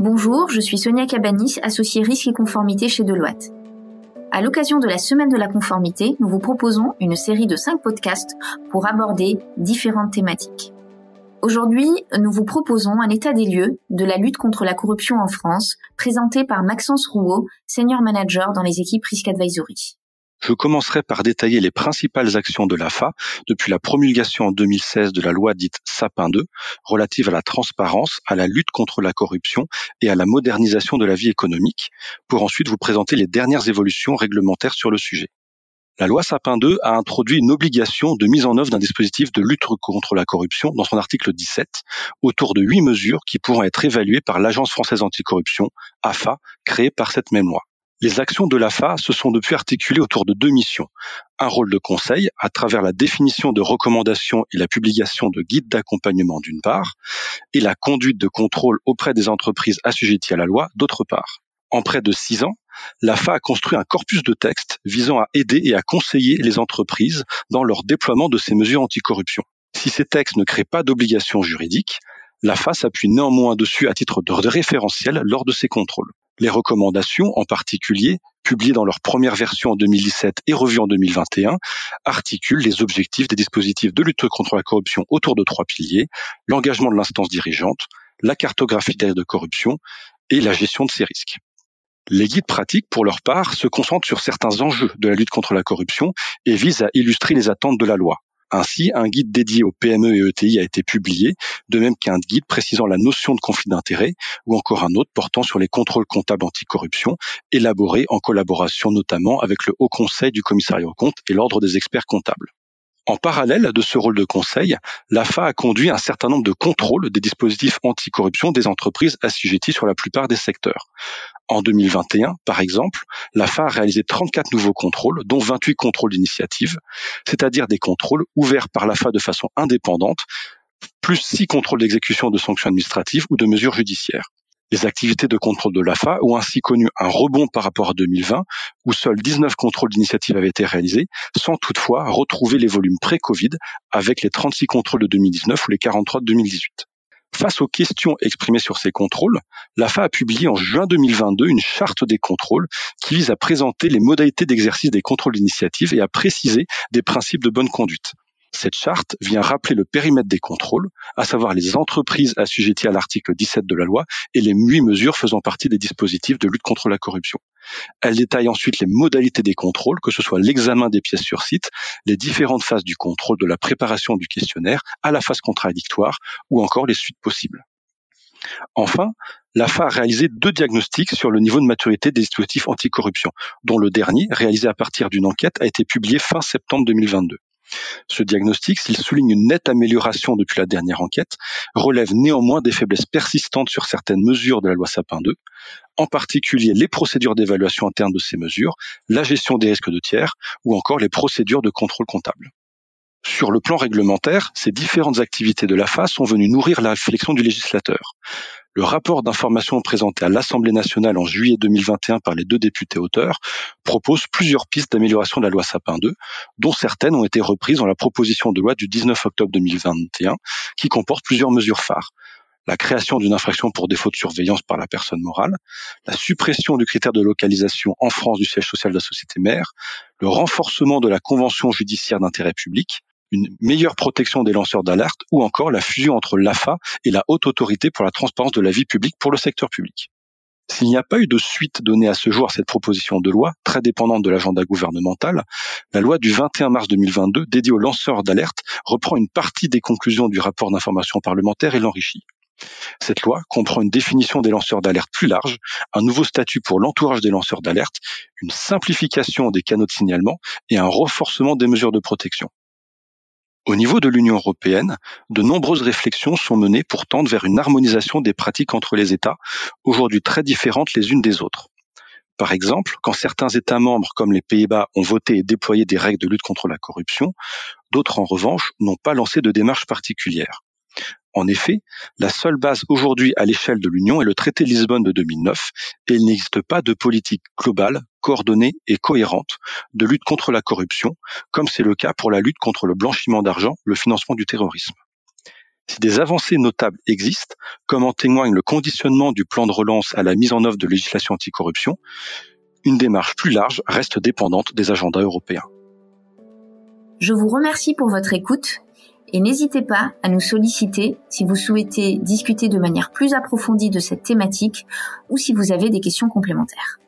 Bonjour, je suis Sonia Cabani, associée risque et conformité chez Deloitte. À l'occasion de la semaine de la conformité, nous vous proposons une série de cinq podcasts pour aborder différentes thématiques. Aujourd'hui, nous vous proposons un état des lieux de la lutte contre la corruption en France, présenté par Maxence Rouault, senior manager dans les équipes Risk Advisory. Je commencerai par détailler les principales actions de l'AFA depuis la promulgation en 2016 de la loi dite Sapin 2, relative à la transparence, à la lutte contre la corruption et à la modernisation de la vie économique, pour ensuite vous présenter les dernières évolutions réglementaires sur le sujet. La loi Sapin 2 a introduit une obligation de mise en œuvre d'un dispositif de lutte contre la corruption dans son article 17, autour de huit mesures qui pourront être évaluées par l'Agence française anticorruption, AFA, créée par cette même loi. Les actions de l'AFA se sont depuis articulées autour de deux missions. Un rôle de conseil à travers la définition de recommandations et la publication de guides d'accompagnement d'une part, et la conduite de contrôle auprès des entreprises assujetties à la loi d'autre part. En près de six ans, l'AFA a construit un corpus de textes visant à aider et à conseiller les entreprises dans leur déploiement de ces mesures anticorruption. Si ces textes ne créent pas d'obligations juridiques, l'AFA s'appuie néanmoins dessus à titre de référentiel lors de ses contrôles. Les recommandations, en particulier, publiées dans leur première version en 2017 et revues en 2021, articulent les objectifs des dispositifs de lutte contre la corruption autour de trois piliers, l'engagement de l'instance dirigeante, la cartographie des de corruption et la gestion de ces risques. Les guides pratiques, pour leur part, se concentrent sur certains enjeux de la lutte contre la corruption et visent à illustrer les attentes de la loi. Ainsi, un guide dédié aux PME et ETI a été publié, de même qu'un guide précisant la notion de conflit d'intérêt, ou encore un autre portant sur les contrôles comptables anticorruption, élaboré en collaboration notamment avec le Haut Conseil du Commissariat aux comptes et l'Ordre des experts comptables. En parallèle de ce rôle de conseil, l'AFA a conduit un certain nombre de contrôles des dispositifs anticorruption des entreprises assujetties sur la plupart des secteurs. En 2021, par exemple, l'AFA a réalisé 34 nouveaux contrôles, dont 28 contrôles d'initiative, c'est-à-dire des contrôles ouverts par l'AFA de façon indépendante, plus 6 contrôles d'exécution de sanctions administratives ou de mesures judiciaires. Les activités de contrôle de l'AFA ont ainsi connu un rebond par rapport à 2020, où seuls 19 contrôles d'initiative avaient été réalisés, sans toutefois retrouver les volumes pré-Covid avec les 36 contrôles de 2019 ou les 43 de 2018. Face aux questions exprimées sur ces contrôles, l'AFA a publié en juin 2022 une charte des contrôles qui vise à présenter les modalités d'exercice des contrôles d'initiative et à préciser des principes de bonne conduite. Cette charte vient rappeler le périmètre des contrôles, à savoir les entreprises assujetties à l'article 17 de la loi et les huit mesures faisant partie des dispositifs de lutte contre la corruption. Elle détaille ensuite les modalités des contrôles, que ce soit l'examen des pièces sur site, les différentes phases du contrôle de la préparation du questionnaire à la phase contradictoire ou encore les suites possibles. Enfin, l'AFA a réalisé deux diagnostics sur le niveau de maturité des dispositifs anticorruption, dont le dernier, réalisé à partir d'une enquête, a été publié fin septembre 2022. Ce diagnostic, s'il souligne une nette amélioration depuis la dernière enquête, relève néanmoins des faiblesses persistantes sur certaines mesures de la loi Sapin 2, en particulier les procédures d'évaluation interne de ces mesures, la gestion des risques de tiers ou encore les procédures de contrôle comptable. Sur le plan réglementaire, ces différentes activités de l'AFA sont venues nourrir la réflexion du législateur. Le rapport d'information présenté à l'Assemblée nationale en juillet 2021 par les deux députés auteurs propose plusieurs pistes d'amélioration de la loi Sapin 2, dont certaines ont été reprises dans la proposition de loi du 19 octobre 2021, qui comporte plusieurs mesures phares. La création d'une infraction pour défaut de surveillance par la personne morale, la suppression du critère de localisation en France du siège social de la société mère, le renforcement de la convention judiciaire d'intérêt public, une meilleure protection des lanceurs d'alerte ou encore la fusion entre l'AFA et la Haute Autorité pour la transparence de la vie publique pour le secteur public. S'il n'y a pas eu de suite donnée à ce jour à cette proposition de loi, très dépendante de l'agenda gouvernemental, la loi du 21 mars 2022 dédiée aux lanceurs d'alerte reprend une partie des conclusions du rapport d'information parlementaire et l'enrichit. Cette loi comprend une définition des lanceurs d'alerte plus large, un nouveau statut pour l'entourage des lanceurs d'alerte, une simplification des canaux de signalement et un renforcement des mesures de protection. Au niveau de l'Union européenne, de nombreuses réflexions sont menées pour tendre vers une harmonisation des pratiques entre les États, aujourd'hui très différentes les unes des autres. Par exemple, quand certains États membres comme les Pays-Bas ont voté et déployé des règles de lutte contre la corruption, d'autres en revanche n'ont pas lancé de démarche particulière. En effet, la seule base aujourd'hui à l'échelle de l'Union est le traité de Lisbonne de 2009 et il n'existe pas de politique globale, coordonnée et cohérente de lutte contre la corruption, comme c'est le cas pour la lutte contre le blanchiment d'argent, le financement du terrorisme. Si des avancées notables existent, comme en témoigne le conditionnement du plan de relance à la mise en œuvre de législation anticorruption, une démarche plus large reste dépendante des agendas européens. Je vous remercie pour votre écoute et n'hésitez pas à nous solliciter si vous souhaitez discuter de manière plus approfondie de cette thématique ou si vous avez des questions complémentaires.